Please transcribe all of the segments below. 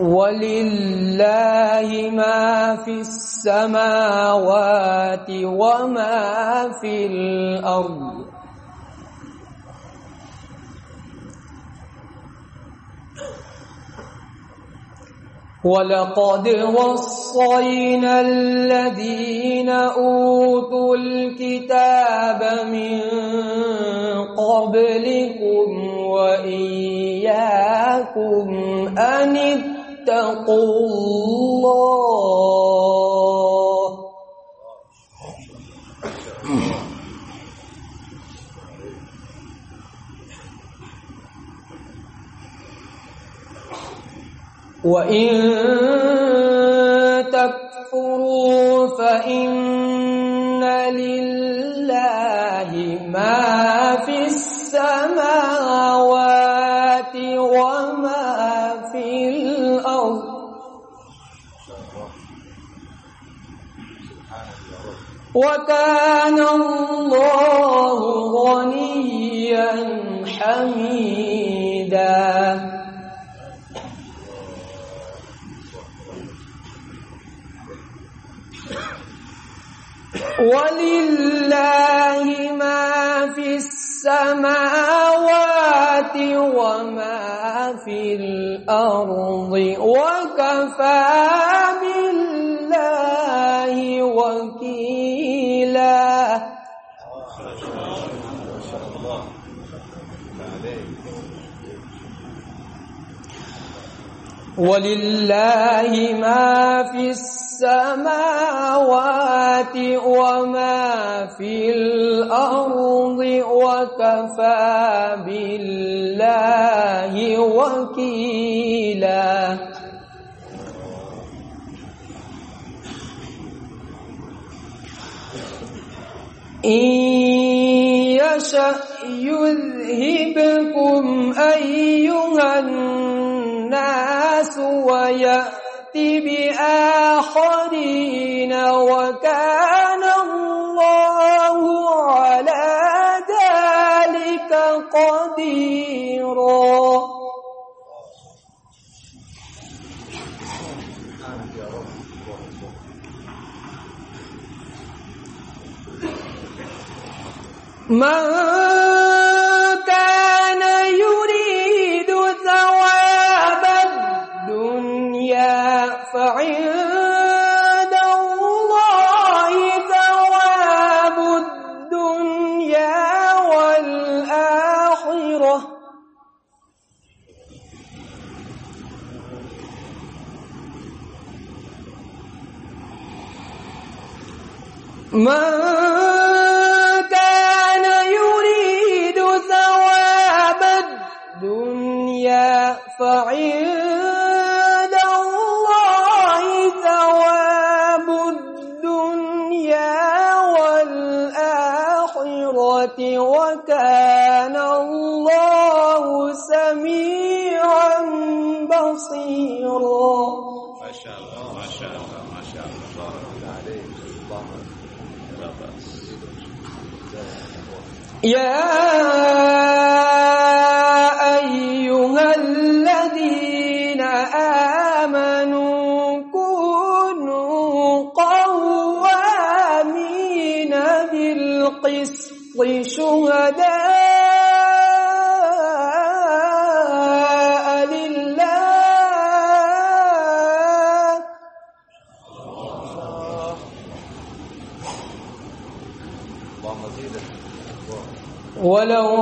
ولله ما في السماوات وما في الأرض. ولقد وصينا الذين أوتوا الكتاب من قبلكم وإياكم أن اتقوا الله. وإن وكان الله غنيا حميدا. ولله ما في السماوات وما في الأرض وكفى ولله ما في السماوات وما في الأرض وكفى بالله وكيلا. إن يشأ يذهبكم أيها الناس ويأتي بآخرين وكان الله على ذلك قديرا. من من كان يريد ثواب الدنيا فعند الله ثواب الدنيا والآخرة وكان الله سميعا بصيرا. ما شاء الله ما شاء الله ما شاء الله. بارك الله عليك Yeah. ولو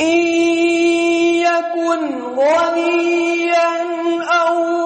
إن يكن غنيا أو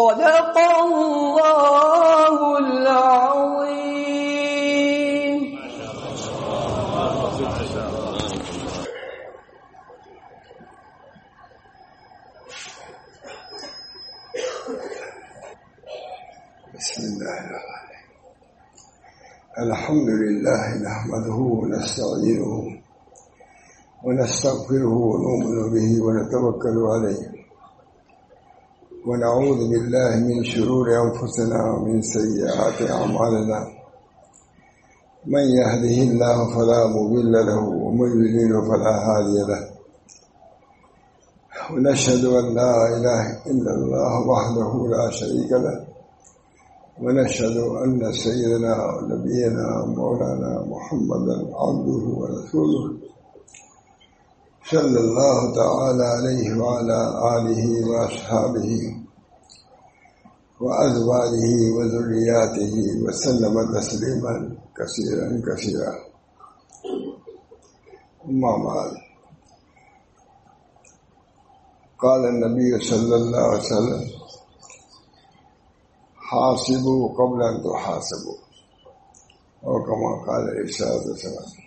صدق الله العظيم. بسم الله الرحمن الحمد لله نحمده ونستعينه ونستغفره ونؤمن به ونتوكل عليه ونعوذ بالله من شرور أنفسنا ومن سيئات أعمالنا. من يهده الله فلا مضل له ومن يضلل فلا هادي له. ونشهد أن لا إله إلا الله وحده لا شريك له. ونشهد أن سيدنا ونبينا مولانا محمدا عبده ورسوله. صلى الله تعالى عليه وعلى آله وأصحابه وأزواجه وذرياته وسلم تسليما كثيرا كثيرا. أما بعد. قال النبي صلى الله عليه وسلم حاسبوا قبل أن تحاسبوا. أو كما قال ارشاد السلام.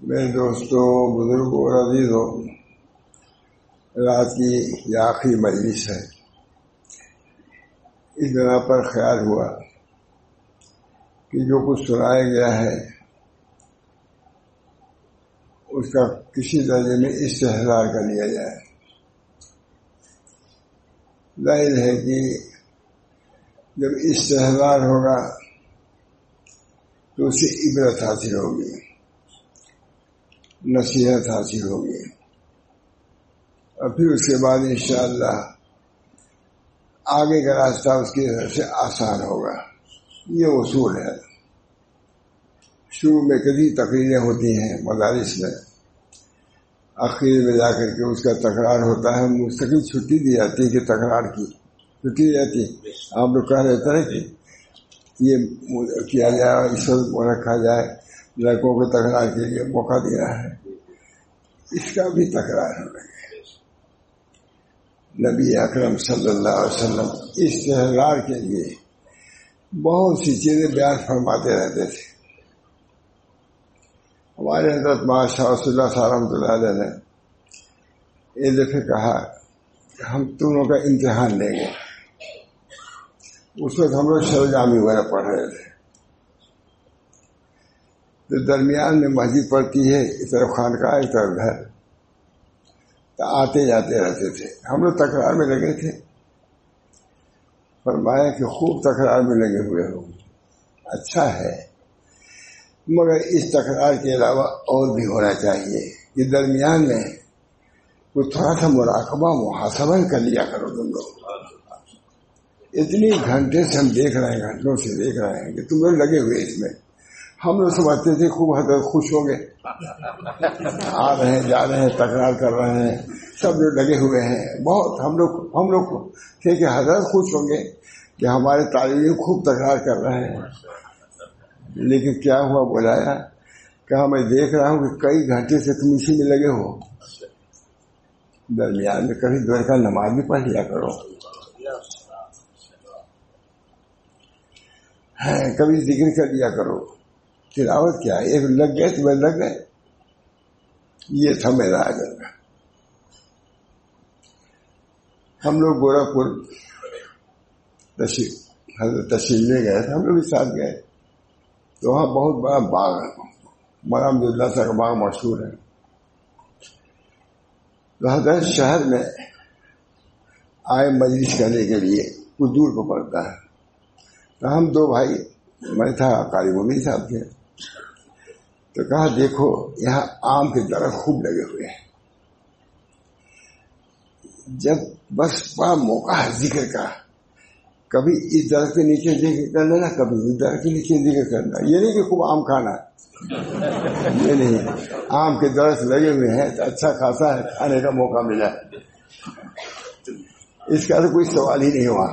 میرے دوستوں، بزرگوں اور عزیزوں، رات کی یہ آخری مجلس ہے۔ اس بنا پر خیال ہوا کہ جو کچھ سنایا گیا ہے، اس کا کسی درجے میں استحصال کر لیا جائے۔ ظاہر ہے کہ جب استحصال ہوگا تو اسے عبرت حاصل ہوگی۔ نصیحت حاصل ہوگی اور پھر اس کے بعد انشاءاللہ آگے کا راستہ اس کی طرف سے آسان ہوگا۔ یہ اصول ہے۔ شروع میں کبھی تقریریں ہوتی ہیں مدارس میں، آخر میں جا کر کے اس کا تکرار ہوتا ہے۔ مستقل چھٹی دی جاتی ہے کہ تکرار کی۔ چھٹی دی جاتی ہے۔ آپ لوگ کہہ رہے تھے کہ یہ کیا جائے اس وقت رکھا جائے۔ لڑکوں کو تکرار کے لیے موقع دیا ہے۔ اس کا بھی تکرار ہونا نبی اکرم صلی اللہ علیہ وسلم اس تہوار کے لیے بہت سی چیزیں بیان فرماتے رہتے تھے۔ ہمارے حضرت ماشاء اللہ رحمۃ اللہ علیہ نے ایک دفعہ کہا کہ ہم تمہوں کا امتحان لیں گے۔ اس وقت ہم لوگ شرجامی وغیرہ پڑھ رہے تھے۔ تو درمیان میں مسجد پڑتی ہے، اس طرف خانقاہ ایک طرف گھر۔ تو آتے جاتے رہتے تھے۔ ہم لوگ تکرار میں لگے تھے۔ فرمایا کہ خوب تکرار میں لگے ہوئے ہو۔ اچھا ہے۔ مگر اس تکرار کے علاوہ اور بھی ہونا چاہیے کہ درمیان میں کوئی تھوڑا سا مراقبہ، محاسبہ کر لیا کرو تم لوگ۔ اتنی گھنٹے سے ہم دیکھ رہے ہیں، گھنٹوں سے دیکھ رہے ہیں کہ تم لوگ لگے ہوئے اس میں۔ ہم لوگ سمجھتے تھے خوب حضرت خوش ہوں گے۔ آ رہے ہیں، جا رہے ہیں، تکرار کر رہے ہیں، سب لوگ لگے ہوئے ہیں۔ بہت ہم لوگ ہم لوگ تھے کہ حضرت خوش ہوں گے کہ ہمارے تعلیم خوب تکرار کر رہے ہیں۔ لیکن کیا ہوا بلایا کہ میں دیکھ رہا ہوں کہ کئی گھنٹے سے تم اسی میں لگے ہو۔ درمیان میں کبھی دور کا نماز بھی پڑھ لیا کرو۔ کبھی ذکر کر لیا کرو۔ تلاوت کیا ایک لگ گئے تو میں لگ گئے۔ یہ تھا میرا آگے ہم لوگ گورکھپور تشریف، حضرت تشریف لے گئے تھے، ہم لوگ بھی ساتھ گئے۔ تو وہاں بہت بڑا باغ ہے۔ مرحمد اللہ کا باغ مشہور ہے۔ تو حضرت شہر میں آئے مجلس کرنے کے لیے کچھ دور کو پڑتا ہے۔ تو ہم دو بھائی، میں تھا کاری ممی صاحب کے تو کہا دیکھو، یہاں آم کے درخت خوب لگے ہوئے ہیں۔ جب بس بڑا موقع ہے ذکر کا، کبھی اس درخت کے نیچے ذکر کر لینا، کبھی اس درخت کے نیچے ذکر کرنا یہ نہیں کہ خوب آم کھانا یہ نہیں۔ آم کے درخت لگے ہوئے ہیں، تو اچھا خاصا ہے، کھانے کا موقع ملا۔ اس کا تو کوئی سوال ہی نہیں ہوا۔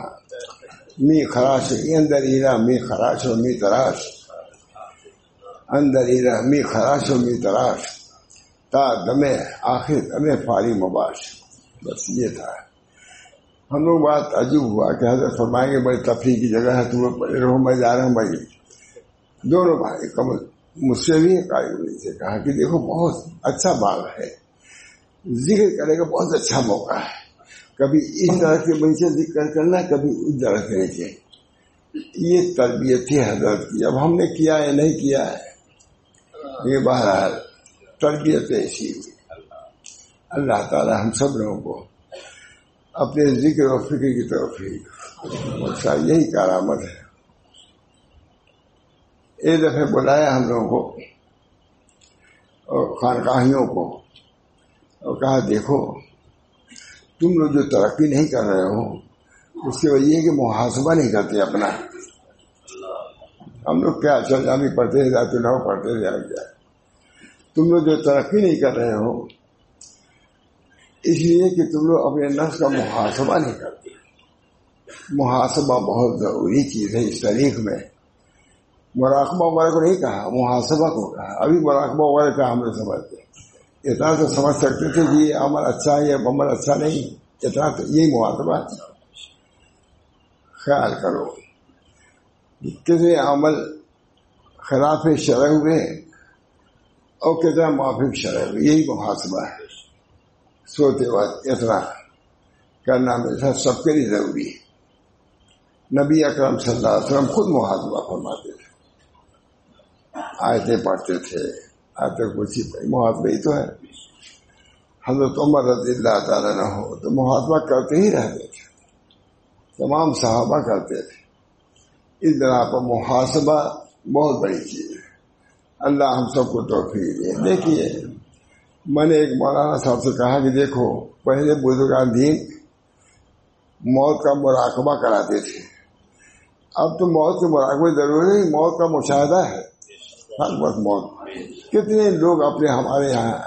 می خراش اندر ایرا می خراش ہو می تراش۔ اندر می خراش و تراش تا دمے آخر، دمے فاری مباش۔ بس یہ تھا۔ ہم لوگ بات عجیب ہوا کہ حضرت فرمائیں گے، بڑی تفریح کی جگہ ہے تم لوگ رہو میں جا رہا ہوں بھائی دونوں بھائی کم مجھ سے بھی کاری سے کہا کہ دیکھو، بہت اچھا باغ ہے۔ ذکر کرنے کا بہت اچھا موقع ہے۔ کبھی اس طرح کے بچے ذکر کرنا، کبھی اس طرح کے۔ نیچے یہ تربیت تھی حضرت کی۔ اب ہم نے کیا ہے نہیں کیا ہے؟ یہ بہرحال تربیت ایسی ہوئی اللہ تعالی ہم سب لوگوں کو اپنے ذکر و فکر کی طرف ہی یہی کارآمد ہے۔ ایک دفعہ بلایا ہم لوگوں کو اور خانقاہیوں کو اور کہا، دیکھو، تم لوگ جو ترقی نہیں کر رہے ہو، اس کی وجہ یہ کہ محاسبہ نہیں کرتے اپنا۔ ہم لوگ کیا چل جامی پڑھتے جاتے نہ پڑھتے جائے تم لوگ جو ترقی نہیں کر رہے ہو، اس لیے کہ تم لوگ اپنے نفس کا محاسبہ نہیں کرتے۔ محاسبہ بہت ضروری چیز ہے اس تاریخ میں۔ مراقبہ وغیرہ کو نہیں کہا، محاسبہ کو کہا۔ ابھی مراقبہ وغیرہ کا ہم نے سمجھتے اتنا تو سمجھ سکتے تھے کہ یہ عمل اچھا ہے یہ عمل اچھا نہیں، اتنا تو یہی محاسبہ خیال کرو۔ کتنے عمل خلاف شرح ہوئے اور کتنا معافی شرح یہی محاسبہ ہے سوتے وقت اتنا کرنا میرے سب کے لیے ضروری. ہے نبی اکرم صلی اللہ علیہ وسلم خود محاسبہ فرماتے تھے آیتیں پڑھتے تھے آتے کچھ محاسبہ ہی تو ہے حضرت عمر رضی اللہ تعالیٰ نہ ہو تو محاسبہ کرتے ہی رہتے تھے تمام صحابہ کرتے تھے اس طرح پر محاسبہ بہت بڑی چیز ہے اللہ ہم سب کو توفیق دے۔ دیکھیے، میں نے ایک مولانا صاحب سے کہا کہ دیکھو، پہلے بزرگان دین موت کا مراقبہ کراتے تھے۔ اب تو موت کے مراقبے ضروری نہیں، موت کا مشاہدہ ہے۔ ہر وقت موت۔ کتنے لوگ اپنے ہمارے یہاں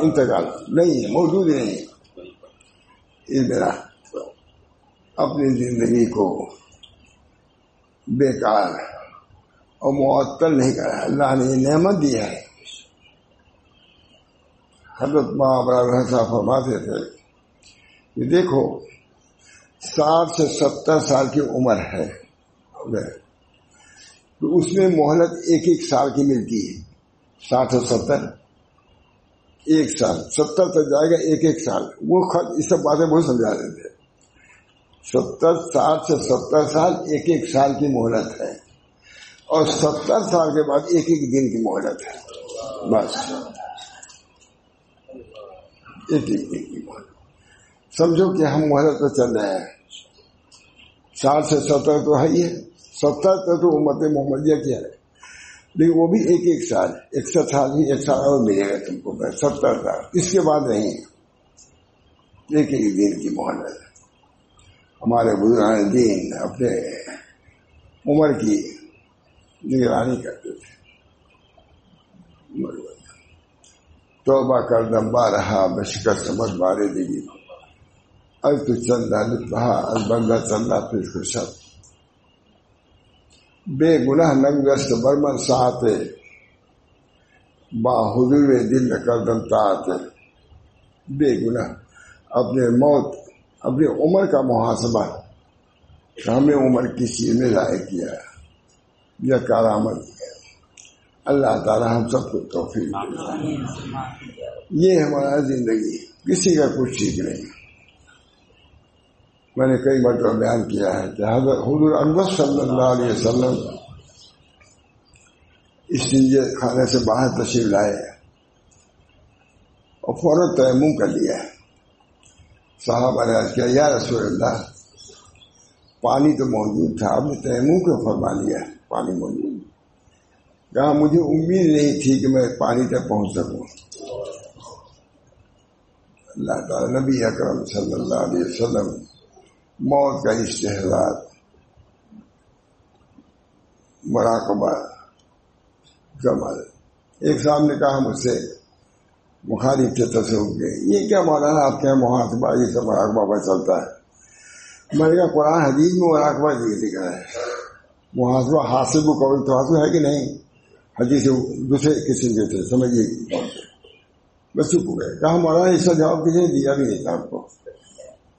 انتقال نہیں ہے موجود نہیں اس طرح اپنی زندگی کو بیکار اور معطل نہیں کرا اللہ نے یہ نعمت دیا ہے۔ حضرت صاحب فرماتے تھے کہ دیکھو، ساٹھ سے ستر سال کی عمر ہے تو اس میں مہلت ایک ایک سال کی ملتی ہے، ساٹھ سے ستر۔ ایک سال، ستر تک جائے گا ایک ایک سال۔ وہ یہ سب باتیں بہت سمجھا دیتے ستر، ساٹھ سے ستر سال ایک ایک سال کی مہلت ہے۔ اور ستر سال کے بعد ایک ایک دن کی مہلت ہے۔ بس۔ ایک ایک دن کی مہلت۔ سمجھو کہ ہم محرت پہ چل رہے ہیں۔ ساٹھ سے ستر تو ہے ہی ہے۔ ستر تک تو امت محمدیہ کیا ہے۔ لیکن وہ بھی ایک ایک سال اکسٹھ سال ہی ایک سال اور ملے گا تم کو۔ ستر سال۔ اس کے بعد نہیں۔ ایک ایک دن کی محنت ہمارے بزرگ دین اپنے عمر کی نگرانی کرتے تھے۔ توبہ کر دمبا رہا بشکر سمجھ بارے دیگی۔ اب تو چندہ لطفہ البندہ چندہ پھر خوشت بے گناہ ننگست برمن ساتے۔ با حضور دل کردم تاتے۔ بے گناہ، اپنے موت، اپنی عمر کا محاسبہ۔ ہمیں عمر کسی میں ضائع کیا۔ یا کارآمد اللہ تعالی ہم سب کو توفیق یہ ہمارا زندگی کسی کا کچھ ٹھیک نہیں۔ میں نے کئی مرتبہ بیان کیا ہے کہ حضرت حضور انور صلی اللہ علیہ وسلم اس لیے کھانے سے باہر تشریف لائے۔ اور فوراً تیمم کر لیا۔ صاحب علیہ کیا، یا رسول اللہ، پانی تو موجود تھا، آپ نے تیمم کو فرما لیا؟ پانی موجود کہا مجھے امید نہیں تھی کہ میں پانی تک پہنچ سکوں۔ اللہ تعالی نبی اکرم صلی اللہ علیہ وسلم موت کا اشتہار مراقبہ کمال ایک صاحب نے کہا مجھ سے، مخالف تھے تصور کے یہ کیا مولانا آپ کے یہاں محاسبہ یہ سب مراقبہ پر چلتا ہے۔ میں نے کہا، قرآن حدیث میں مراقبہ یہ ہے۔ محاسبہ حاصل قبل تو حاصل ہے کہ نہیں؟ حدیث دوسرے قسم کے تھے، سمجھیے۔ بس چپ ہو گئے۔ کہا، مولانا، اس کا جواب کسی نے دیا بھی نہیں تھا آپ کو۔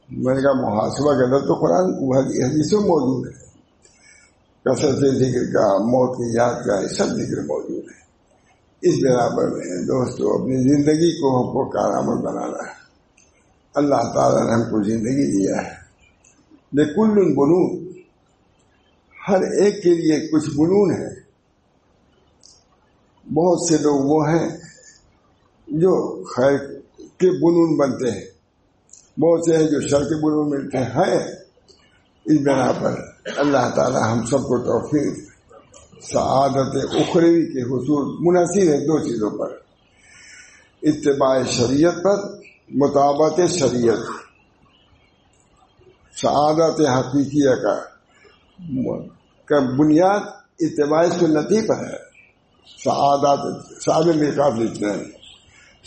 میں نے کہا، محاسبہ کے اندر تو قرآن حدیثوں موجود ہے۔ کثرت ذکر کا، موت کی یاد کا سب ذکر موجود ہے۔ اس برابر میں دوستو، اپنی زندگی کو ہم کو کارآمد بنانا ہے۔ اللہ تعالیٰ نے ہم کو زندگی دیا ہے۔ کل بنون ہر ایک کے لیے کچھ بنون ہے بہت سے لوگ وہ ہیں جو خیر کے بنون بنتے ہیں۔ بہت سے ہیں جو شر کے بنو ملتے ہیں۔ اس بنا پر اللہ تعالی ہم سب کو توفیق، سعادت اخروی کے حصول منحصر ہے دو چیزوں پر۔ اتباع شریعت پر، مطابق شریعت۔ سعادت حقیقی کا بنیاد اتباع سنتی پر ہے۔ سعادت سعد میں لکھتے ہیں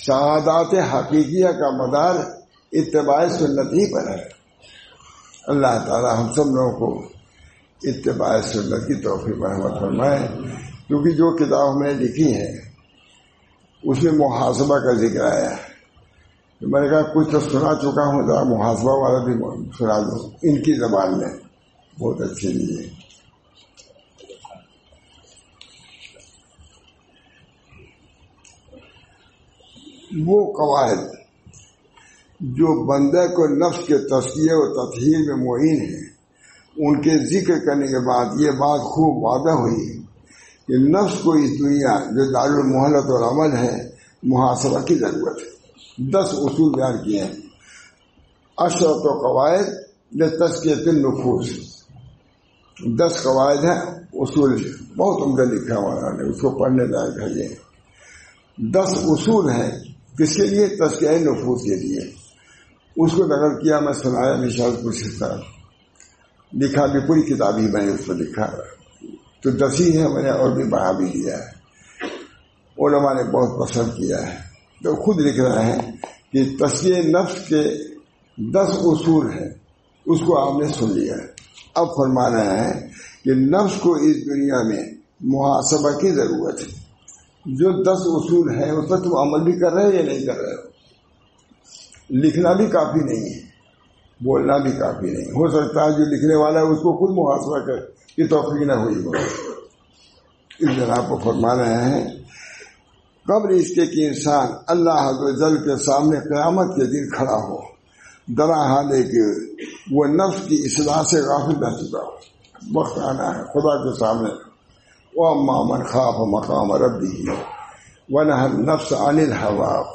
سعادات حقیقیہ کا مدار اتباع سنت ہی پر ہے۔ اللہ تعالی ہم سب لوگوں کو اتباع سنت کی توفیق مرحمت فرمائے۔ کیونکہ جو کتاب میں لکھی ہے اس میں محاسبہ کا ذکر آیا ہے۔ میں نے کہا، کچھ تو سنا چکا ہوں، ذرا محاسبہ والا بھی سنا دو۔ ان کی زبان میں بہت اچھی لیے وہ قواعد جو بندہ کو نفس کے تسکیے و تطہیر میں معین ہے ان کے ذکر کرنے کے بعد یہ بات خوب وعدہ ہوئی کہ نفس کو اس دنیا جو دار المحلت اور عمل ہے، محاسبہ کی ضرورت ہے۔ دس اصول بیان کیے ہیں۔ اشرت و قواعد تسکیت النفوس۔ دس قواعد ہیں، اصول بہت عمدہ لکھا ہوا نے اس کو پڑھنے لائق ہے یہ۔ دس اصول ہیں کس کے لیے؟ تسکیہ نفوس کے لیے۔ اس کو نقل کیا، میں سنایا نشاز کچھ حصہ لکھا بھی، پوری کتاب ہی میں نے اس کو لکھا۔ تو دسی ہے، میں نے اور بھی بڑھا بھی لیا ہے۔ علماء نے بہت پسند کیا ہے۔ تو خود لکھ رہے ہیں کہ تصویر نفس کے دس اصول ہیں۔ اس کو آپ نے سن لیا۔ ہے اب فرما رہے ہیں کہ نفس کو اس دنیا میں محاسبہ کی ضرورت ہے۔ جو دس اصول ہیں اس پر تم عمل بھی کر رہے ہو یا نہیں کر رہے ہو؟ لکھنا بھی کافی نہیں ہے، بولنا بھی کافی نہیں ہو سکتا ہے جو لکھنے والا ہے، اس کو خود محاسبہ کر کی توفیق نہ ہوئی ہو۔ اس جناب کو فرما رہے ہیں، قبر اس کے کہ انسان اللہ جل کے سامنے قیامت کے دن کھڑا ہو درا حالے کے وہ نفس کی اصلاح سے غافل نہ چکا ہو۔ وقت آنا ہے، خدا کے سامنے۔ واما من خاف مقام ربه ونهى النفس عن الهوى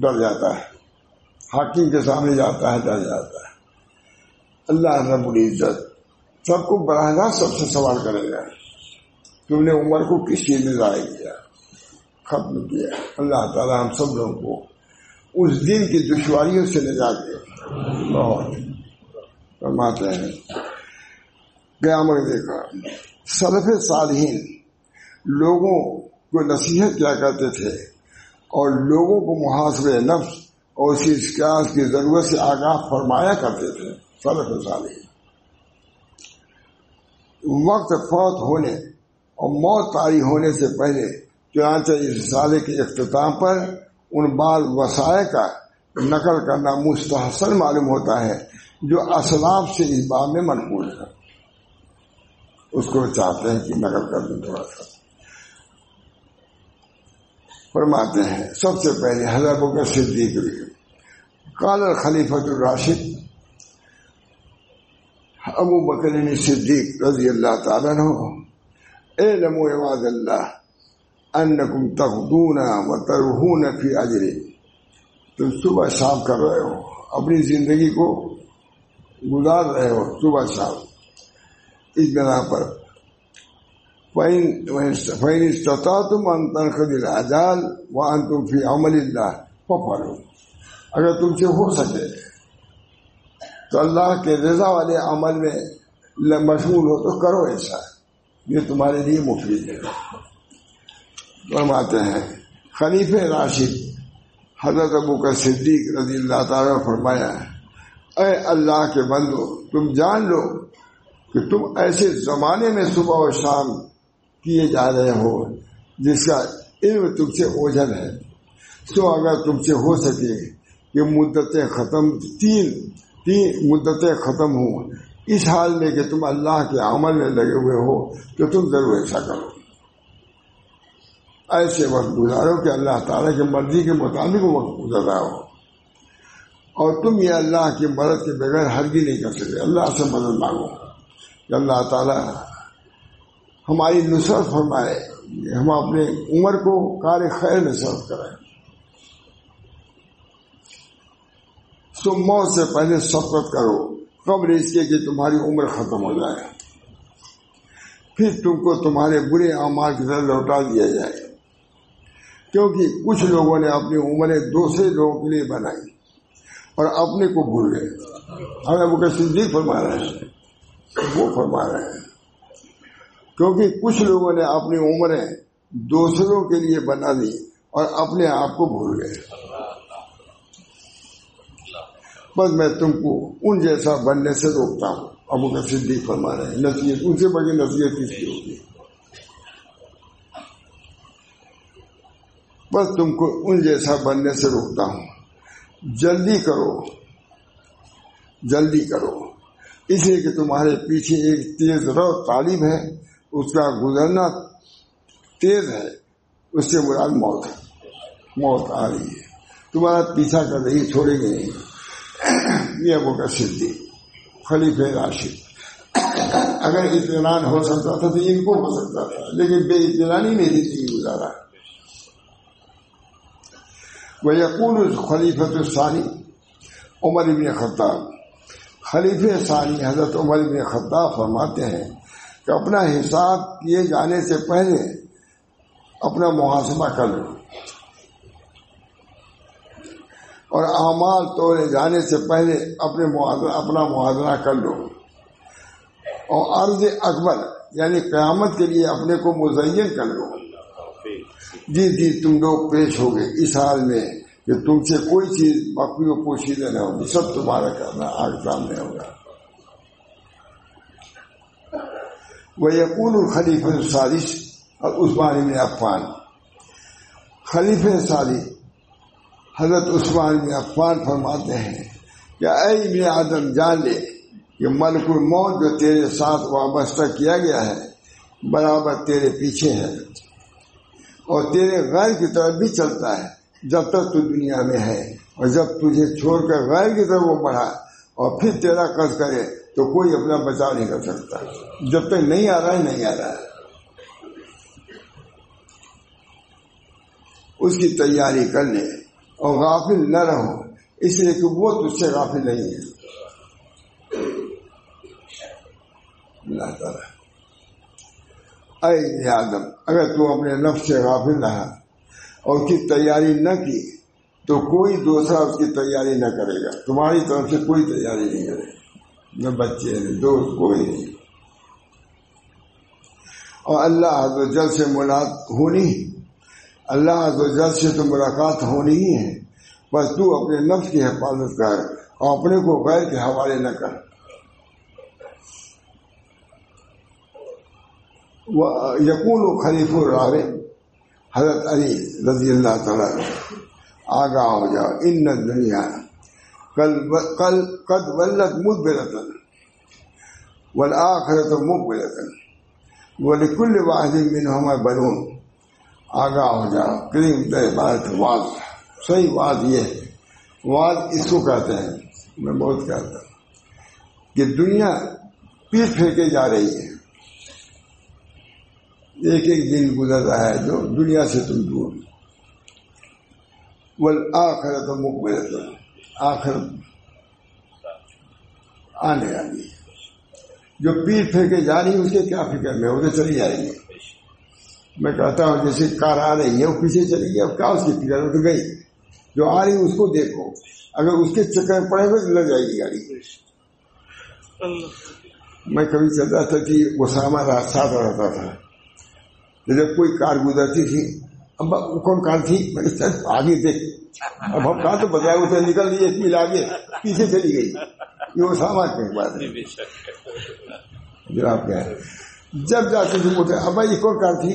ڈر جاتا ہے۔ حاکم کے سامنے جاتا ہے، ڈر جاتا ہے۔ اللہ رب العزت سب کو براہ راست سب سے سوال کرے گا تم نے عمر کو کس چیز میں ضائع کیا، ختم کیا۔ اللہ تعالیٰ ہم سب لوگوں کو اس دن کی دشواریوں سے نجات دے۔ بہت فرماتے ہیں۔ قیامت دیکھا سلف صالحین لوگوں کو نصیحت کیا کرتے تھے۔ اور لوگوں کو محاصر نفس اور اسی اسکاس کی ضرورت سے آگاہ فرمایا کرتے تھے سلف صالحین وقت فوت ہونے اور موت تاری ہونے سے پہلے چنانچہ اس سالے کے اختتام پر ان بال وسائل کا نقل کرنا مستحسن معلوم ہوتا ہے، جو اسلاف سے اس بات میں منقول ہے اس کو چاہتے ہیں کہ نقل کر دیں تھوڑا سا۔ فرماتے ہیں، سب سے پہلے حضرت بکر صدیق بھی۔ کال خلیفت الراشد۔ ابو بکر یعنی صدیق رضی اللہ تعالیٰ اے نمو عباد اللہ، انکم تخدون و ترہون فی اجری۔ تم صبح شام کر رہے ہو، اپنی زندگی کو گزار رہے ہو صبح شام۔ اس بنا پر فین استطاع تم ان تنخد الجال و تم فی عمل اللہ اگر تم سے ہو سکے تو اللہ کے رضا والے عمل میں مشغول ہو تو کرو ایسا۔ یہ تمہارے لیے مفید ہے۔ فرماتے ہیں خلیف راشد حضرت ابو کا صدیق رضی اللہ تعالیٰ فرمایا اے اللہ کے بندو، تم جان لو کہ تم ایسے زمانے میں صبح و شام کیے جا رہے ہو، جس کا علم تم سے اوجھل ہے۔ سو اگر تم سے ہو سکے کہ مدتیں ختم، تین تین مدتیں ختم ہوں، اس حال میں کہ تم اللہ کے عمل میں لگے ہوئے ہو، تو تم ضرور ایسا کرو۔ ایسے وقت گزارو کہ اللہ تعالیٰ کی مرضی کے مطابق وقت گزر رہا ہو۔ اور تم یہ اللہ کی مدد کے بغیر حل بھی نہیں کر سکتے۔ اللہ سے مدد مانگو۔ کہ اللہ تعالیٰ ہماری نصرت فرمائے، ہم اپنے عمر کو کار خیر میں صرف کریں۔ سو موت سے پہلے سبقت کرو، قبر اس کے کہ تمہاری عمر ختم ہو جائے۔ پھر تم کو تمہارے برے اعمال کی طرح لوٹا دیا جائے۔ کیونکہ کچھ لوگوں نے اپنی عمریں دوسرے لوگوں کے لیے بنائی اور اپنے کو بھول گئے۔ ہمیں وہ کسی فرما رہے ہیں، وہ فرما رہے ہیں۔ کیونکہ کچھ لوگوں نے اپنی عمریں دوسروں کے لیے بنا دی اور اپنے آپ کو بھول گئے۔ بس میں تم کو ان جیسا بننے سے روکتا ہوں۔ ابو کا صدیق فرما رہے ہیں، نصیحت ان سے بڑی نصیحت کس کی ہوگی۔ بس تم کو ان جیسا بننے سے روکتا ہوں۔ جلدی کرو۔ جلدی کرو۔ اس لیے کہ تمہارے پیچھے ایک تیز رو تعلیم ہے۔ اس کا گزرنا تیز ہے، اس سے مراد موت ہے۔ موت آ رہی ہے۔ تمہارا پیچھا کر رہی چھوڑے گے نہیں یہ وہ کا صدی خلیف راشد۔ اگر اطمینان ہو سکتا تھا تو ان کو ہو سکتا تھا، لیکن بے اطمینانی میں زندگی گزارا۔ وہ یقون خلیفت الثانی عمر ابن خطاب خلیف ثانی حضرت عمر ابن خطاب فرماتے ہیں کہ اپنا حساب کیے جانے سے پہلے اپنا محاسبہ کر لو۔ اور اعمال توڑے جانے سے پہلے اپنے اپنا موازنہ کر لو۔ اور عرض اکبر یعنی قیامت کے لیے اپنے کو مزین کر لو۔ جی جی تم لوگ پیش ہو گئے اس حال میں کہ تم سے کوئی چیز باقی و پوشیدہ نہ ہوگی۔ سب تمہارا کرنا آگ سامنے ہوگا۔ وہ یقون الخلیف السالش اور عثمان بن عفان خلیف سالش حضرت عثمان بن عفان فرماتے ہیں کہ اے ابن آدم، جان لے کہ ملک الموت جو تیرے ساتھ وابستہ کیا گیا ہے، برابر تیرے پیچھے ہے، اور تیرے غیر کی طرف بھی چلتا ہے، جب تک تو دنیا میں ہے، اور جب تجھے چھوڑ کر غیر کی طرف وہ بڑھا، اور پھر تیرا قرض کرے تو کوئی اپنا بچاؤ نہیں کر سکتا۔ جب تک نہیں آ رہا ہے، نہیں آ رہا ہے۔ اس کی تیاری کر لے اور غافل نہ رہو۔ اس لیے کہ وہ تجھ سے غافل نہیں ہے۔ اللہ تعالیٰ۔ اے آدم، اگر تو اپنے نفس سے غافل رہا اور اس کی تیاری نہ کی، تو کوئی دوسرا اس کی تیاری نہ کرے گا۔ تمہاری طرف سے کوئی تیاری نہیں کرے گا۔ نہ بچے، نہ دوست، کوئی نہیں۔ اور اللہ جل سے ملاقات ہونی اللہ جل سے تو ملاقات ہونی ہی ہے۔ بس تو اپنے نفس کی حفاظت کر، اور اپنے کو غیر کے حوالے نہ کر۔ یقون و خلیف الراوے حضرت علی رضی اللہ تعالیٰ آگاہ ہو جاؤ، ان دنیا کل قد ولت مد بے رتن ول واحد من بلون. آگاہ ہو جاؤ کریم بات واض صحیح بات یہ ہے. واض اس کو کہتے ہیں. میں بہت کہتا ہوں. کہ دنیا پیٹ پھینکے جا رہی ہے. ایک ایک دن گزر رہا ہے جو دنیا سے تم دور. بول آخر تو آخر آنے والی جو پیر پھینکے جا رہی ہے اس کے کیا فکر میں؟ وہ تو چلی جائے گی میں کہتا ہوں، جیسے کار آ رہی ہے، وہ پیچھے چلی گئی، اب کیا اس کی فکر؟ میں تو گئی۔ جو آ رہی ہے، اس کو دیکھو۔ اگر اس کے چکر میں پڑے ہوئے تو لگ جائے گی گاڑی۔ میں کبھی چلتا تھا کہ وہ سامان ساتھ رہتا تھا۔ جب کوئی کار گزرتی تھی اب کون کار تھی؟ آگے دیکھ۔ اب ہم کہاں تو بتایا اسے نکل گئی ایک میل آگے پیچھے چلی گئی۔ یہ وہ سامان کی بات ہے۔ جناب کیا ہے؟ جب جاتے تھے بولتے اب یہ کون کار تھی؟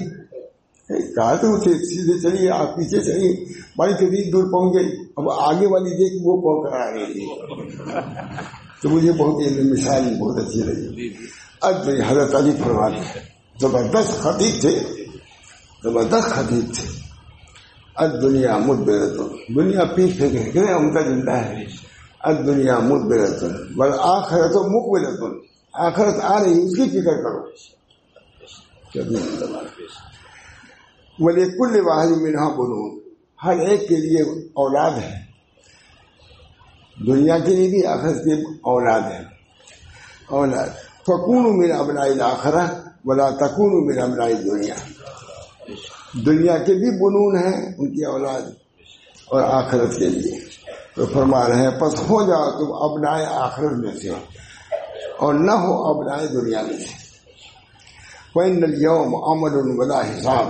کہا تو اسے سیدھے چلیے آپ پیچھے چلیے۔ بڑی کتنی دور پہنچ گئی اب آگے والی دیکھ وہ کون کرا رہی تھی تو مجھے بہت مثال بہت اچھی لگی۔ اب حضرت علی فرماتے زبردست خطیب تھے۔ زبردست خطیب تھے۔ اد دنیا مد بیرتن دنیا پیٹ پھینکے کہ عمدہ زندہ ہے۔ اد دنیا مد بیرتن بل آخرت مک بیرتن آخرت آ رہی اس کی فکر کرو۔ بولے کل واحد منہا بنون ہر ایک کے لیے اولاد ہے۔ دنیا کے لیے بھی آخرت کی اولاد ہے۔ اولاد۔ فکون میرا بنائی آخرا بلا تکون میرا بنائی دنیا دنیا کے بھی بنون ہیں ان کی اولاد اور آخرت کے لیے۔ تو فرما رہے ہیں، پس ہو جاؤ تم ابنائے آخرت میں سے اور نہ ہو ابنائے دنیا میں سے۔ کوئی نلیوم امر ولا حساب۔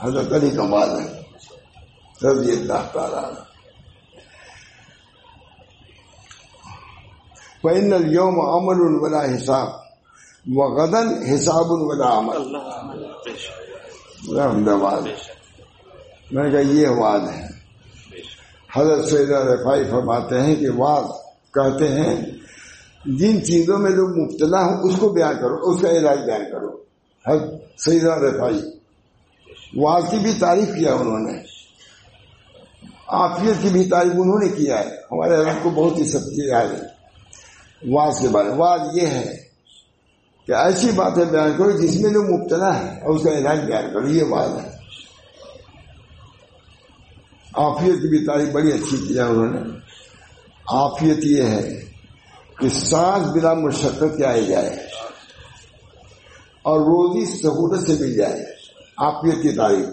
حضرت علی کا بات ہے۔ رضی اللہ تعالیٰ فإن اليوم عمل ولا حساب۔ وغدن حساب ولا عمل۔ احمد آباد میں نے کہا یہ واد ہے۔ حضرت سیدہ رفائی فرماتے ہیں کہ واد کہتے ہیں، جن چیزوں میں لوگ مبتلا ہوں اس کو بیان کرو، اس کا علاج بیان کرو۔ حضرت سیدہ رفائی واد کی بھی تعریف کیا انہوں نے۔ آفیت کی بھی تعریف انہوں نے کیا ہے۔ ہمارے حضرت کو بہت ہی سب کیا ہے واض کے بارے واض یہ ہے کہ ایسی باتیں بیان کرو جس میں لوگ مبتلا ہے اور اس کا علاج بیان کرو، یہ بات ہے۔ آفیت کی بھی تعریف بڑی اچھی کیا انہوں نے۔ آفیت یہ ہے کہ سانس بلا مشقت کے آئے جائے اور روزی سہولت سے مل جائے۔ آفیت کی تعریف۔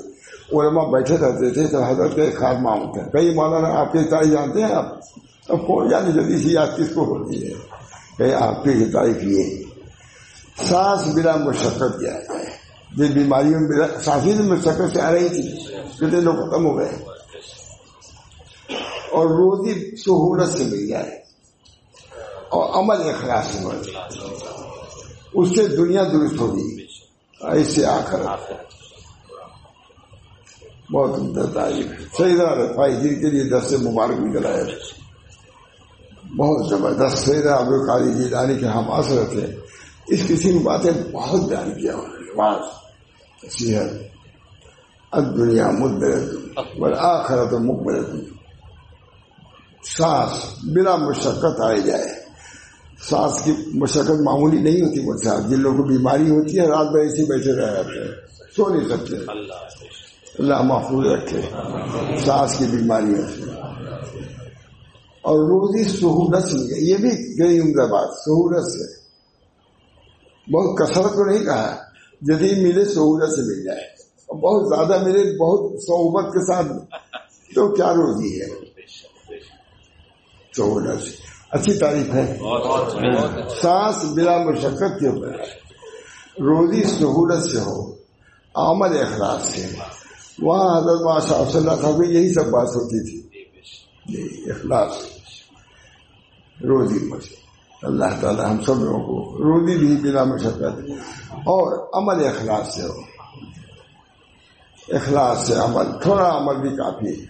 علماء بیٹھے رہتے تھے تو حضرت کے خاص ہوتے کئی مولانا، آپ کی تعریف جانتے ہیں آپ؟ اب کون جانے جلدی سی یاد کس کو ہوتی ہے؟ کہ آپ کی تعریف یہ۔ سانس بلا مشقت کیا جائے جن بیماریوں میں سانسی مشقت سے آ رہی تھی، کتنے لوگ ختم ہو گئے۔ اور روزی سہولت سے مل جائے۔ اور عمل اخلاص سے مل جائے۔ اس سے دنیا درست ہوگی۔ ایسے آ کر بہت عمدہ تعریف صحیح رفائی جن کے لیے دس سے مبارک نکل آئے بہت زبردست سید عبد القاری جی لانی کے ہم آسر تھے اس کسی کی باتیں بہت بیان کیا انہوں نے صحت دنیا مدبر بل آخرت مقبرت۔ سانس بلا مشقت آئے جائے۔ سانس کی مشقت معمولی نہیں ہوتی مجھ سے جن لوگوں کو بیماری ہوتی ہے رات بھر ایسے بیٹھے رہ جاتے ہیں۔ سو نہیں سکتے۔ اللہ محفوظ رکھے۔ سانس کی بیماریوں سے اور روزی سہولت سے یہ بھی گئی عمدہ بات سہولت سے بہت کثرت کو نہیں کہا جدید ملے سہولت سے مل جائے۔ اور بہت زیادہ ملے، بہت صحبت کے ساتھ۔ تو کیا روزی ہے؟ سہولت سے۔ اچھی تعریف ہے۔ سانس بلا مشقت کے اوپر روزی سہولت سے ہو، عمل اخلاق سے۔ وہاں حضرت صاحب صلی اللہ صاحب یہی سب بات ہوتی تھی۔ جی اخلاص۔ روزی مشق اللہ تعالی ہم سب لوگوں کو روزی بھی بلا مشقت اور عمل اخلاص سے ہو۔ اخلاص سے عمل، تھوڑا عمل بھی کافی ہے۔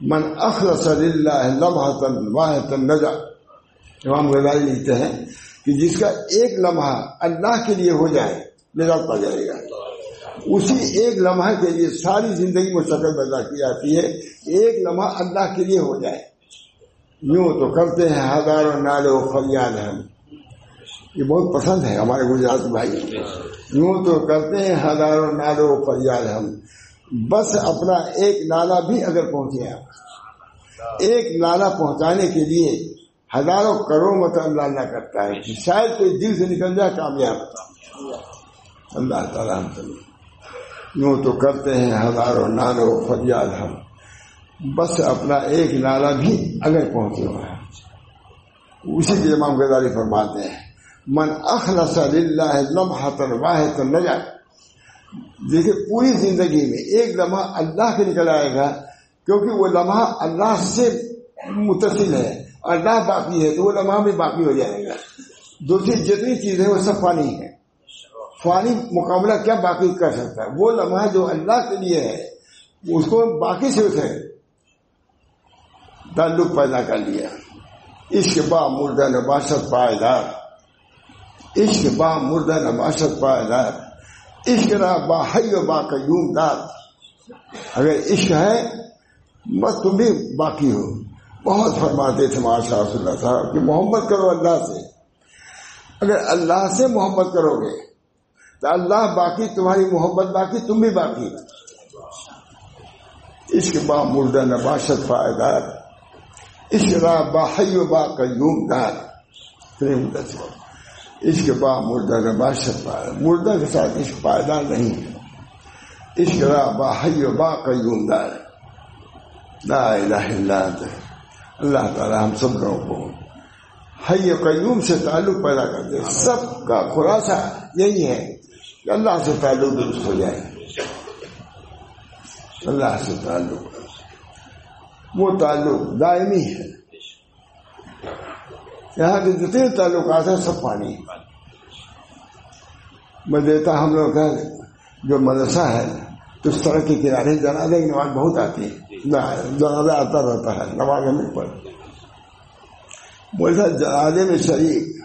من اخلص للہ لمحہ واحد نجا۔ امام غزالی لکھتے ہیں کہ جس کا ایک لمحہ اللہ کے لیے ہو جائے، نجات پا جائے گا۔ اسی ایک لمحہ کے لیے ساری زندگی مستقل پیدا کی جاتی ہے۔ ایک لمحہ اللہ کے لیے ہو جائے۔ یوں تو کرتے ہیں، ہزاروں نالے و فریاد ہم یہ بہت پسند ہے ہمارے گجرات بھائی۔ یوں تو کرتے ہیں، ہزاروں نالے و فریاد ہم بس اپنا ایک نالا بھی اگر پہنچے آپ، ایک نالا پہنچانے کے لیے ہزاروں کروڑ مت اللہ اللہ کرتا ہے شاید کوئی دل سے نکل جائے کامیاب۔ اللہ تعالیٰ ہم یوں تو کرتے ہیں، ہزاروں نالوں فریاد ہم بس اپنا ایک نالا بھی اگر پہنچے ہوا ہے اسی کے امام غزالی فرماتے ہیں، من اخلص للہ لمحہ واحد نجات دیکھیے، پوری زندگی میں ایک لمحہ اللہ کے نکل آئے گا، کیونکہ وہ لمحہ اللہ سے متصل ہے، اللہ باقی ہے، تو وہ لمحہ بھی باقی ہو جائے گا۔ دوسری، جتنی چیزیں وہ سب فانی ہے فانی مقابلہ کیا باقی کر سکتا ہے؟ وہ لمحہ جو اللہ کے لیے ہے، اس کو باقی سے اسے تعلق پیدا کر لیا۔ عشق با مردہ نباشت پائیدار۔ عشق با مردہ نباشت پائیدار۔ عشق رہا با حی و با قیوم دار۔ اگر عشق ہے، بس تم بھی باقی ہو۔ بہت فرماتے تھے، ماشاء اللہ صاحب، کہ محبت کرو اللہ سے۔ اگر اللہ سے محبت کرو گے، تو اللہ باقی، تمہاری محبت باقی، تم بھی باقی۔ عشق با مردہ نباشت پائیدار۔ عشق رہا با حی و با قیوم دار عشق با مردہ نباشت پائے مردہ کے ساتھ عشق پائیدار نہیں ہے۔ عشق را با حی و با قیوم دار۔ لا الہ الا اللہ تعالی ہم سب لوگوں کو حی و قیوم سے تعلق پیدا کرتے سب کا خلاصہ یہی ہے کہ اللہ سے تعلق درست ہو جائے۔ اللہ سے تعلق۔ وہ تعلق دائمی ہے۔ یہاں کے جتنے تعلقات ہیں، سب پانی میں دیتا ہم لوگ کا جو مدرسہ ہے، تو اس طرح کے کنارے جنازے کی نماز بہت آتی ہے۔ جنازہ آتا رہتا ہے، نماز ہمیں پر بولتا جنازے میں شریک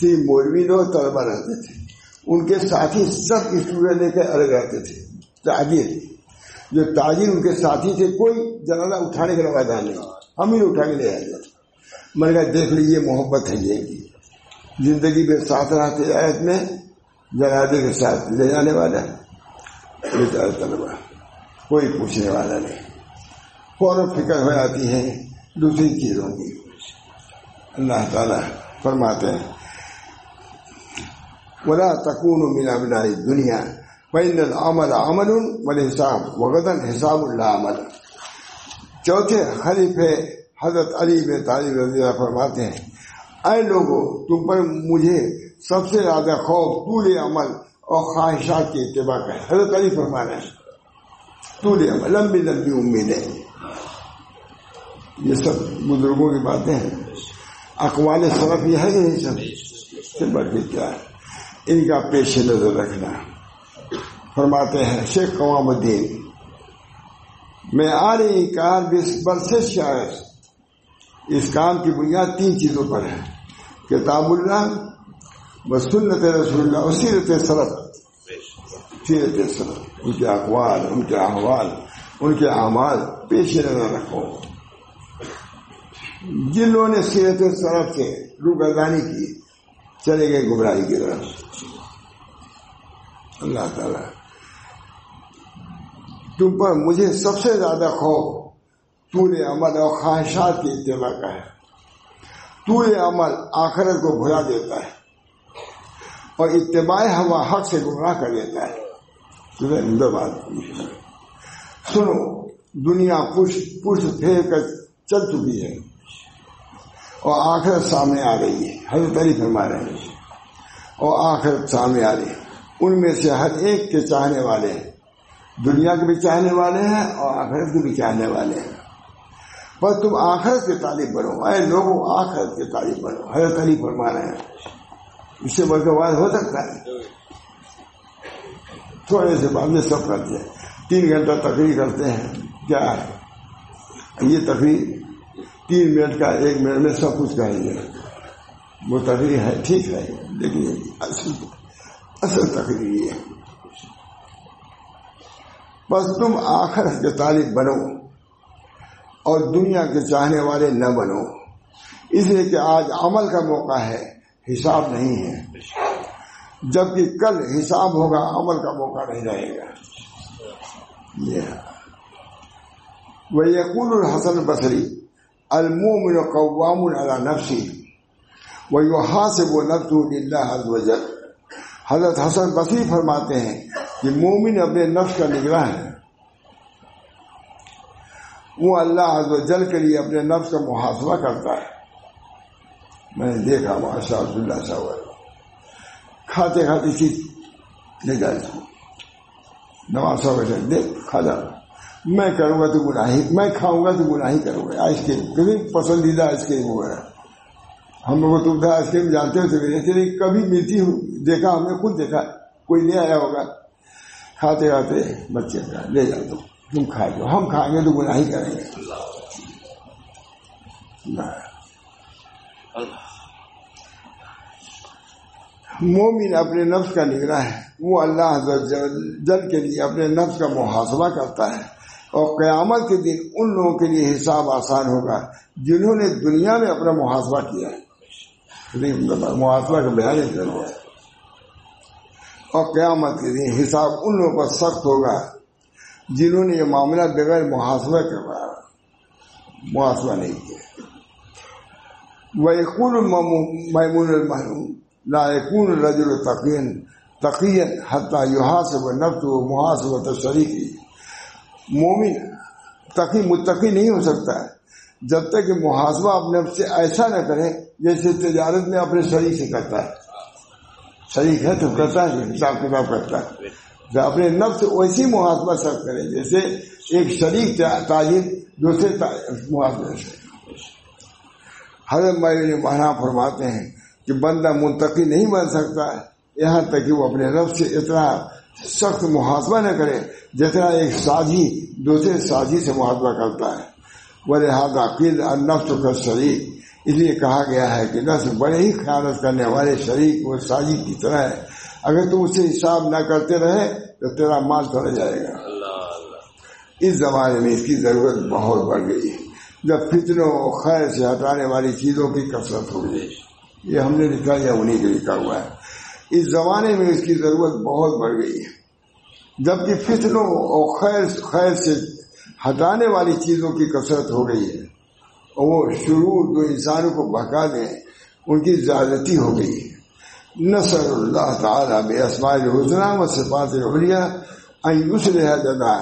سی مولوی لوگ طلبا رہتے تھے۔ ان کے ساتھی سب اسٹوڈنٹ لے کے الگ رہتے تھے تعبیر جو تاجر ان کے ساتھی تھے، کوئی جنازہ اٹھانے کا میدان نہیں۔ ہم ہی اٹھا کے لے آئے۔ میں نے کہا، دیکھ لیجیے محبت ہے یہ زندگی میں ساتھ رہتے آیت میں، جنازے کے ساتھ لے جانے والا طلبا کوئی پوچھنے والا نہیں۔ فوراً فکر ہو جاتی ہے، دوسری چیزوں کی اللہ تعالیٰ فرماتے ہیں، ولا تکون من ابناء دنیا بین العمل عمل والحساب وغدن حساب اللہ عمل۔ چوتھے خلیفے حضرت علی میں طالب رضی اللہ فرماتے ہیں، اے لوگوں تم پر مجھے سب سے زیادہ خوف، طول عمل اور خواہشات کی اتباع کا حضرت علی فرما رہے ہیں، طول عمل، لمبی لمبی امیدیں۔ یہ سب بزرگوں کی باتیں ہیں۔ اقوال صرف یہ ہے کہ نہیں سب؟ بڑھ کے کیا ہے؟ ان کا پیش نظر رکھنا۔ فرماتے ہیں، شیخ قوام الدین، میں آ رہی کار برسے شاعر اس کام کی بنیاد تین چیزوں پر ہے۔ کتاب اللہ، و سنت رسول اللہ، اور سیرت سرت۔ سیرت سرت، ان کے اقوال، ان کے احوال، ان کے اعمال پیش نظر رکھو۔ جن لوگوں نے سیرت سرت سے روگردانی کی، چلے گئے گمراہی کی طرف۔ اللہ تعالی تم پر مجھے سب سے زیادہ خوف طول عمل اور خواہشات کی اتباع کا ہے۔ طول عمل آخرت کو بھلا دیتا ہے اور اتباع ہوا حق سے گمراہ کر دیتا ہے۔ سنو، دنیا پش پش پھیر کر چل چکی ہے اور آخرت سامنے آ رہی ہے۔ حضرت علی فرما رہے ہیں۔ اور آخرت سامنے آ رہی ہے۔ ان میں سے ہر ایک کے چاہنے والے ہیں دنیا کے بھی چاہنے والے ہیں اور آخرت کے بھی چاہنے والے ہیں۔ بس تم آخرت کے تعلیم بنو۔ اے لوگوں، آخرت کے تعلیم بنو۔ حضرت علی فرما رہے ہیں۔ اس سے بڑھ ہو سکتا ہے۔ تھوڑے سے بعد میں سب کرتے ہیں تین گھنٹہ تقریر کرتے ہیں۔ کیا ہے؟ یہ تقریر تین منٹ کا، ایک منٹ میں سب کچھ کہیں گے۔ وہ تقریر ہے، ٹھیک ہے، لیکن اصل اصل تقریر ہے۔ بس تم آخر کے طالب بنو اور دنیا کے چاہنے والے نہ بنو۔ اس لیے کہ آج عمل کا موقع ہے، حساب نہیں ہے۔ جبکہ کل حساب ہوگا، عمل کا موقع نہیں رہے گا۔ وہ یقول الحسن بصری المومن قوام على نفسی وہ یو سے وہ نفس اللہ حضرت حسن بصری فرماتے ہیں کہ مومن اپنے نفس کا نگراں ہے۔ وہ اللہ عز و جل کے لیے اپنے نفس کا محاسبہ کرتا ہے۔ میں نے دیکھا، ماشاء اللہ صاحب کھاتے کھاتے چیز لے جائے نواز صاحب دیکھ، کھا جا۔ میں کروں گا تو گناہی میں کھاؤں گا تو گناہی کروں گا۔ آئس کریم، کبھی پسندیدہ آئس کریم ہوا ہے ہم لوگ تو آئس کریم جانتے ہو ہوتے کبھی ملتی ہوں دیکھا ہم نے، خود دیکھا، کوئی نہیں آیا ہوگا۔ کھاتے کھاتے بچے کا، لے جا دو تم کھا دو ہم کھائیں گے تو گناہی کریں گے۔ مومن اپنے نفس کا نگرہ ہے۔ وہ اللہ جل کے لیے اپنے نفس کا محاسبہ کرتا ہے۔ اور قیامت کے دن ان لوگوں کے لیے حساب آسان ہوگا جنہوں نے دنیا میں اپنا محاسبہ کیا ہے۔ محاسبہ کا بیان کر ہے اور قیامت کے دن حساب ان لوگوں پر سخت ہوگا جنہوں نے یہ معاملہ بغیر محاسبہ کروایا محاسبہ نہیں کیا۔ وہ یقون محمود المحروم، لا یقون رجل تقین تقین حتیٰ یحاسب نفس و محاسبت شریکی مومن تقی، متقی نہیں ہو سکتا ہے۔ جب تک کہ محاسبہ اپنے سے ایسا نہ کرے جیسے تجارت میں اپنے شریک سے کرتا ہے۔ شریک ہے، تو کرتا ہے حساب کتاب کرتا ہے۔ جو اپنے نفس ویسی محاسبہ سب کرے، جیسے ایک شریک تاجر دوسرے محاسبہ سے۔ حضرت نے مہانا فرماتے ہیں کہ بندہ منتقی نہیں بن سکتا ہے یہاں تک کہ وہ اپنے نفس سے اتنا سخت محاسبہ نہ کرے، جتنا ایک سازی، دوسرے سازی سے محاسبہ کرتا ہے۔ وہ لہٰذا قید نفس کا شریک اس لیے کہا گیا ہے کہ نفس بڑے ہی خیالت کرنے والے شریک وہ سازی کی طرح ہے اگر تم اسے حساب نہ کرتے رہے تو تیرا مال چلا جائے گا۔ اس زمانے میں اس کی ضرورت بہت بڑھ گئی۔ جب فتنوں خیر سے ہٹانے والی چیزوں کی کثرت ہو گئی۔ یہ ہم نے لکھا یا انہیں کے لکھا ہوا ہے۔ اس زمانے میں اس کی ضرورت بہت بڑھ گئی۔ ہے جبکہ فتنوں اور خیر خیر سے ہٹانے والی چیزوں کی کثرت ہو گئی ہے۔ اور وہ شروع جو انسانوں کو بہکا دیں ان کی زیادتی ہو گئی۔ نصر اللہ تعالیٰ بے اسماعیل حسنہ و صفات عملیہ ایوس رہا جدا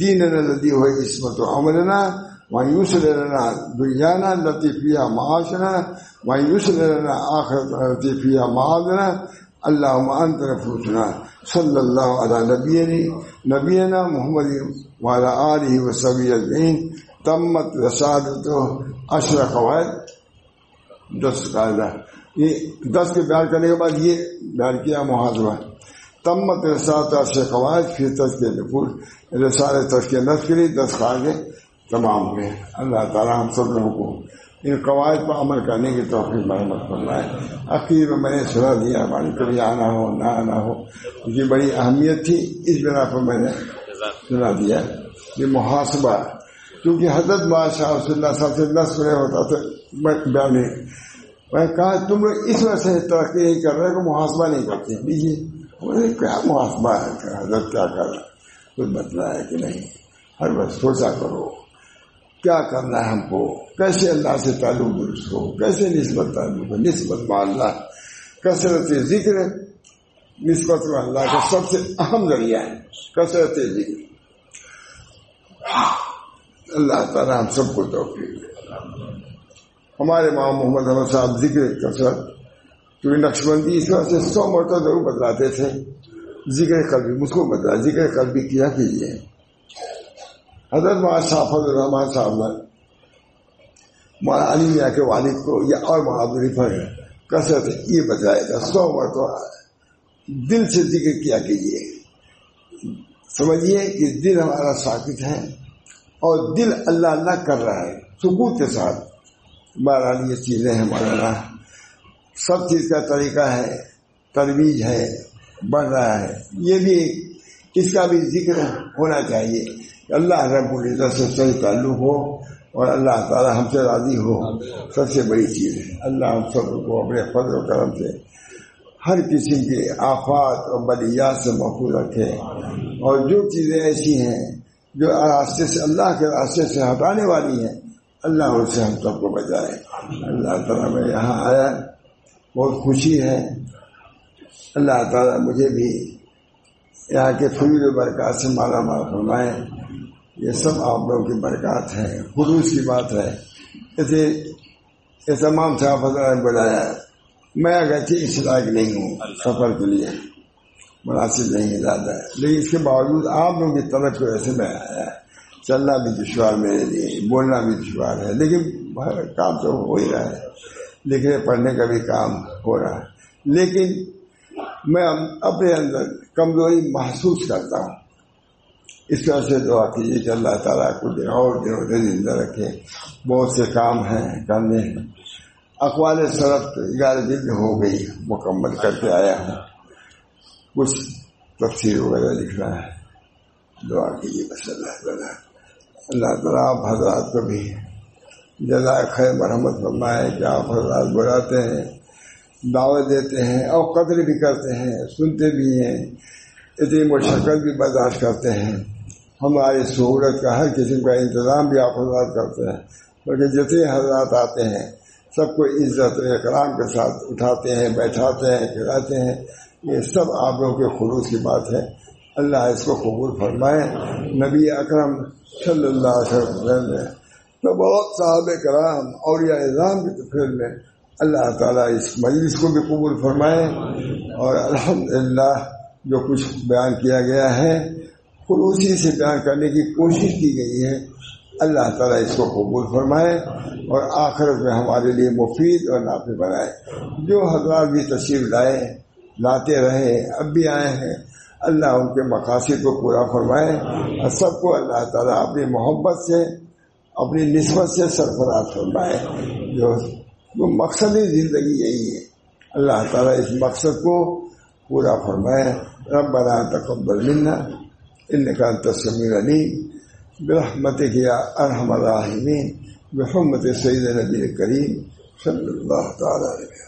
دین ندی ہوئے عصمت و عملنا مایوس لنا دنیانا لطیفیہ معاشنا مایوس لنا آخرت لطیفیہ معادنا۔ اللہ انت رفوتنا صلی اللہ علیہ نبی نبینا محمد والا علیہ و سبی الدین تمت رسادت اشر قواعد دس قاعدہ یہ دس کے بیان کرنے کے بعد یہ بیان کیا محاذہ تمت رسات اشر قواعد پھر تس کے نفور رسال تس کے نس کے لیے دس قاعدے تمام ہوئے اللہ تعالیٰ ہم سب لوگوں کو ان قواعد پر عمل کرنے کی توفیق مرمت کرنا ہے عقیر میں نے سنا دیا، ہماری کبھی آنا ہو، نہ آنا ہو۔ یہ بڑی اہمیت تھی۔ اس بنا پر میں نے سنا دیا۔ یہ محاسبہ کیونکہ حضرت بادشاہ صلی اللہ سب سے نس میں ہوتا تھا بیان میں کہا، تم لوگ اس وجہ سے ترقی نہیں کر رہے کہ محاسبہ نہیں کرتے۔ دیجیے کیا محاسبہ ہے؟ حضرت کیا کر رہا کوئی بدلا ہے کہ نہیں؟ ہر وقت سوچا کرو۔ کیا کرنا ہے ہم کو؟ کیسے اللہ سے تعلق درست ہو؟ کیسے نسبت تعلق ہو نسبت اللہ۔ کثرت ذکر نسبت اللہ کا سب سے اہم ذریعہ ہے۔ کثرت ذکر۔ اللہ تعالیٰ ہم سب کو توفیق ہمارے ماں محمد احمد صاحب ذکر کثرت کیونکہ نقش بندی اس وقت سے سو مرتبہ ضرور بدلاتے تھے۔ ذکر قلبی، مجھ کو بدلا ذکر قلبی کیا کیجیے حضرت صاحب الرحمان صاحب نے مولانا علی میاں کے والد کو یا اور بہادری پر کثرت یہ بتایا تھا، سو مرتبہ دل سے ذکر کیا کیجیے سمجھیے کہ دل ہمارا ساکت ہے۔ اور دل اللہ اللہ کر رہا ہے سکوت کے ساتھ۔ بہرحال یہ چیزیں ہیں، مولانا۔ سب چیز کا طریقہ ہے، ترویج ہے بڑھ رہا ہے۔ یہ بھی اس کا بھی ذکر ہونا چاہیے اللہ رب العزت سے صحیح تعلق ہو اور اللہ تعالی ہم سے راضی ہو۔ سب سے بڑی چیز ہے۔ اللہ ہم سب کو اپنے فضل و کرم سے ہر قسم کے آفات اور بلیات سے محفوظ رکھے۔ اور جو چیزیں ایسی ہیں جو راستے سے اللہ کے راستے سے ہٹانے والی ہیں، اللہ ان سے ہم سب کو بچائے۔ اللہ تعالیٰ میں یہاں آیا، بہت خوشی ہے۔ اللہ تعالیٰ مجھے بھی یہاں کے فری برکات سے مالا مال فرمائے۔ یہ سب آپ لوگوں کی برکات ہے۔ خلوص کی بات ہے۔ ایسے یہ تمام صاحب نے بلایا۔ میں اگرچہ اس لائق نہیں ہوں، سفر کے لیے۔ مناسب نہیں ہے، زیادہ ہے۔ لیکن اس کے باوجود آپ لوگوں کی طرف کو ایسے میں آیا ہے چلنا بھی دشوار میرے لیے، بولنا بھی دشوار ہے۔ لیکن کام تو ہو ہی رہا ہے۔ لکھنے، پڑھنے کا بھی کام ہو رہا ہے۔ لیکن میں اپنے اندر کمزوری محسوس کرتا ہوں۔ اس طرح سے دعا کیجیے کہ اللہ تعالیٰ کو دن اور دنوں سے زندہ رکھے۔ بہت سے کام ہیں، کرنے ہیں۔ اقوال سرف گیارہ دن ہو گئی، مکمل کر کے آیا ہوں۔ کچھ تفصیل وغیرہ لکھنا ہے، دعا کیجیے بس اللہ تعالیٰ اللہ تعالیٰ آپ حضرات کو بھی جزائے خیر مرحمت فرمائے کہ آپ حضرات بلاتے ہیں، دعوت دیتے ہیں اور قدر بھی کرتے ہیں، سنتے بھی ہیں، اتنی مشقت بھی برداشت کرتے ہیں۔ ہماری سہولت کا ہر قسم کا انتظام بھی آپ حضرات کرتے ہیں۔ کیونکہ جتنے حضرات آتے ہیں، سب کو عزت اکرام کے ساتھ اٹھاتے ہیں، بیٹھاتے ہیں، کھلاتے ہیں۔ یہ سب آپ لوگوں کے خلوص کی بات ہے۔ اللہ اس کو قبول فرمائے۔ نبی اکرم صلی اللہ علیہ وسلم تو بہت صاحب کرام اور یا نظام کی میں اللہ تعالیٰ اس مجلس کو بھی قبول فرمائے۔ اور الحمدللہ جو کچھ بیان کیا گیا ہے، خلوصی سے بیان کرنے کی کوشش کی گئی ہے۔ اللہ تعالیٰ اس کو قبول فرمائے اور آخرت میں ہمارے لیے مفید اور نافع بنائے۔ جو حضرات بھی تشریف لائے لاتے رہے، اب بھی آئے ہیں۔ اللہ ان کے مقاصد کو پورا فرمائے۔ اور سب کو اللہ تعالیٰ اپنی محبت سے، اپنی نسبت سے سرفراز فرمائے۔ جو مقصد زندگی یہی ہے۔ اللہ تعالیٰ اس مقصد کو پورا فرمائے۔ ربنا تقبل منا انك انت السميع العليم برحمتك يا أرحم الراحمين بحرمة سيدنا النبي الكريم صلى الله تعالى عليه وسلم۔